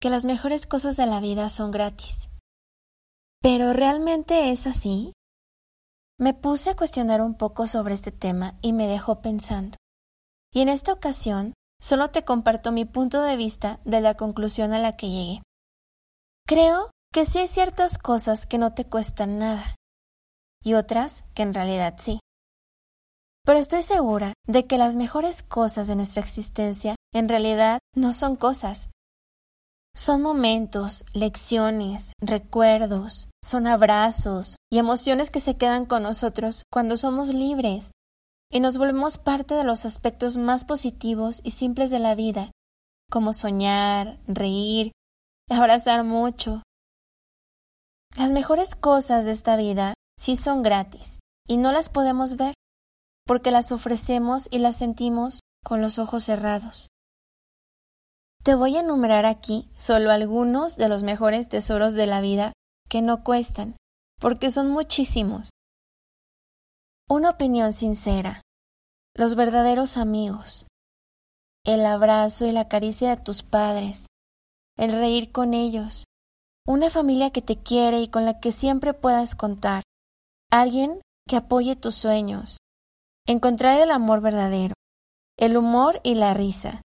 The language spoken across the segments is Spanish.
que las mejores cosas de la vida son gratis. ¿Pero realmente es así? Me puse a cuestionar un poco sobre este tema y me dejó pensando. Y en esta ocasión solo te comparto mi punto de vista de la conclusión a la que llegué. Creo que sí hay ciertas cosas que no te cuestan nada y otras que en realidad sí. Pero estoy segura de que las mejores cosas de nuestra existencia en realidad no son cosas, son momentos, lecciones, recuerdos, son abrazos y emociones que se quedan con nosotros cuando somos libres y nos volvemos parte de los aspectos más positivos y simples de la vida, como soñar, reír, abrazar mucho. Las mejores cosas de esta vida sí son gratis y no las podemos ver porque las ofrecemos y las sentimos con los ojos cerrados. Te voy a enumerar aquí solo algunos de los mejores tesoros de la vida que no cuestan, porque son muchísimos. Una opinión sincera, los verdaderos amigos, el abrazo y la caricia de tus padres, el reír con ellos, una familia que te quiere y con la que siempre puedas contar, alguien que apoye tus sueños, encontrar el amor verdadero, el humor y la risa,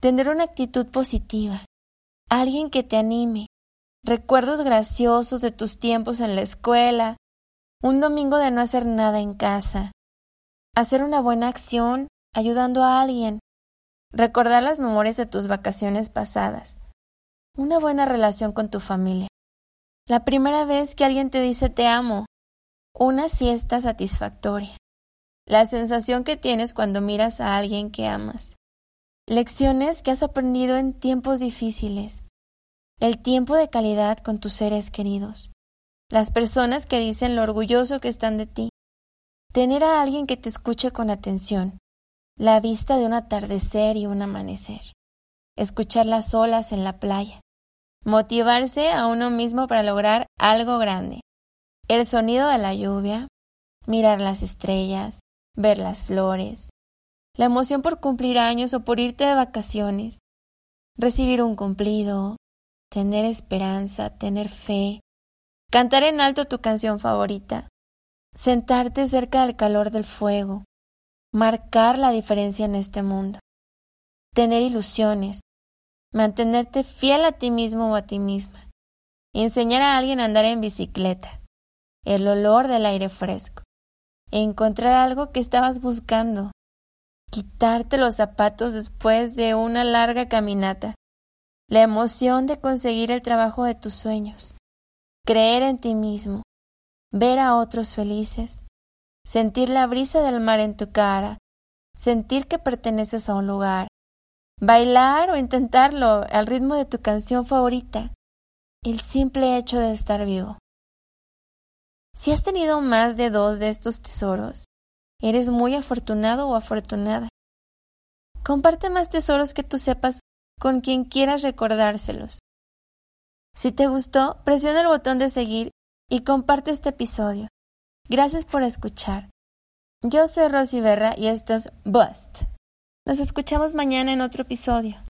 tener una actitud positiva, alguien que te anime, recuerdos graciosos de tus tiempos en la escuela, un domingo de no hacer nada en casa, hacer una buena acción ayudando a alguien, recordar las memorias de tus vacaciones pasadas, una buena relación con tu familia, la primera vez que alguien te dice te amo, una siesta satisfactoria, la sensación que tienes cuando miras a alguien que amas, Lecciones que has aprendido en tiempos difíciles. El tiempo de calidad con tus seres queridos. Las personas que dicen lo orgulloso que están de ti. Tener a alguien que te escuche con atención. La vista de un atardecer y un amanecer. Escuchar las olas en la playa. Motivarse a uno mismo para lograr algo grande. El sonido de la lluvia. Mirar las estrellas. Ver las flores la emoción por cumplir años o por irte de vacaciones, recibir un cumplido, tener esperanza, tener fe, cantar en alto tu canción favorita, sentarte cerca del calor del fuego, marcar la diferencia en este mundo, tener ilusiones, mantenerte fiel a ti mismo o a ti misma, enseñar a alguien a andar en bicicleta, el olor del aire fresco, encontrar algo que estabas buscando, quitarte los zapatos después de una larga caminata, la emoción de conseguir el trabajo de tus sueños, creer en ti mismo, ver a otros felices, sentir la brisa del mar en tu cara, sentir que perteneces a un lugar, bailar o intentarlo al ritmo de tu canción favorita, el simple hecho de estar vivo. Si has tenido más de dos de estos tesoros, Eres muy afortunado o afortunada. Comparte más tesoros que tú sepas con quien quieras recordárselos. Si te gustó, presiona el botón de seguir y comparte este episodio. Gracias por escuchar. Yo soy Rosy Berra y esto es Bust. Nos escuchamos mañana en otro episodio.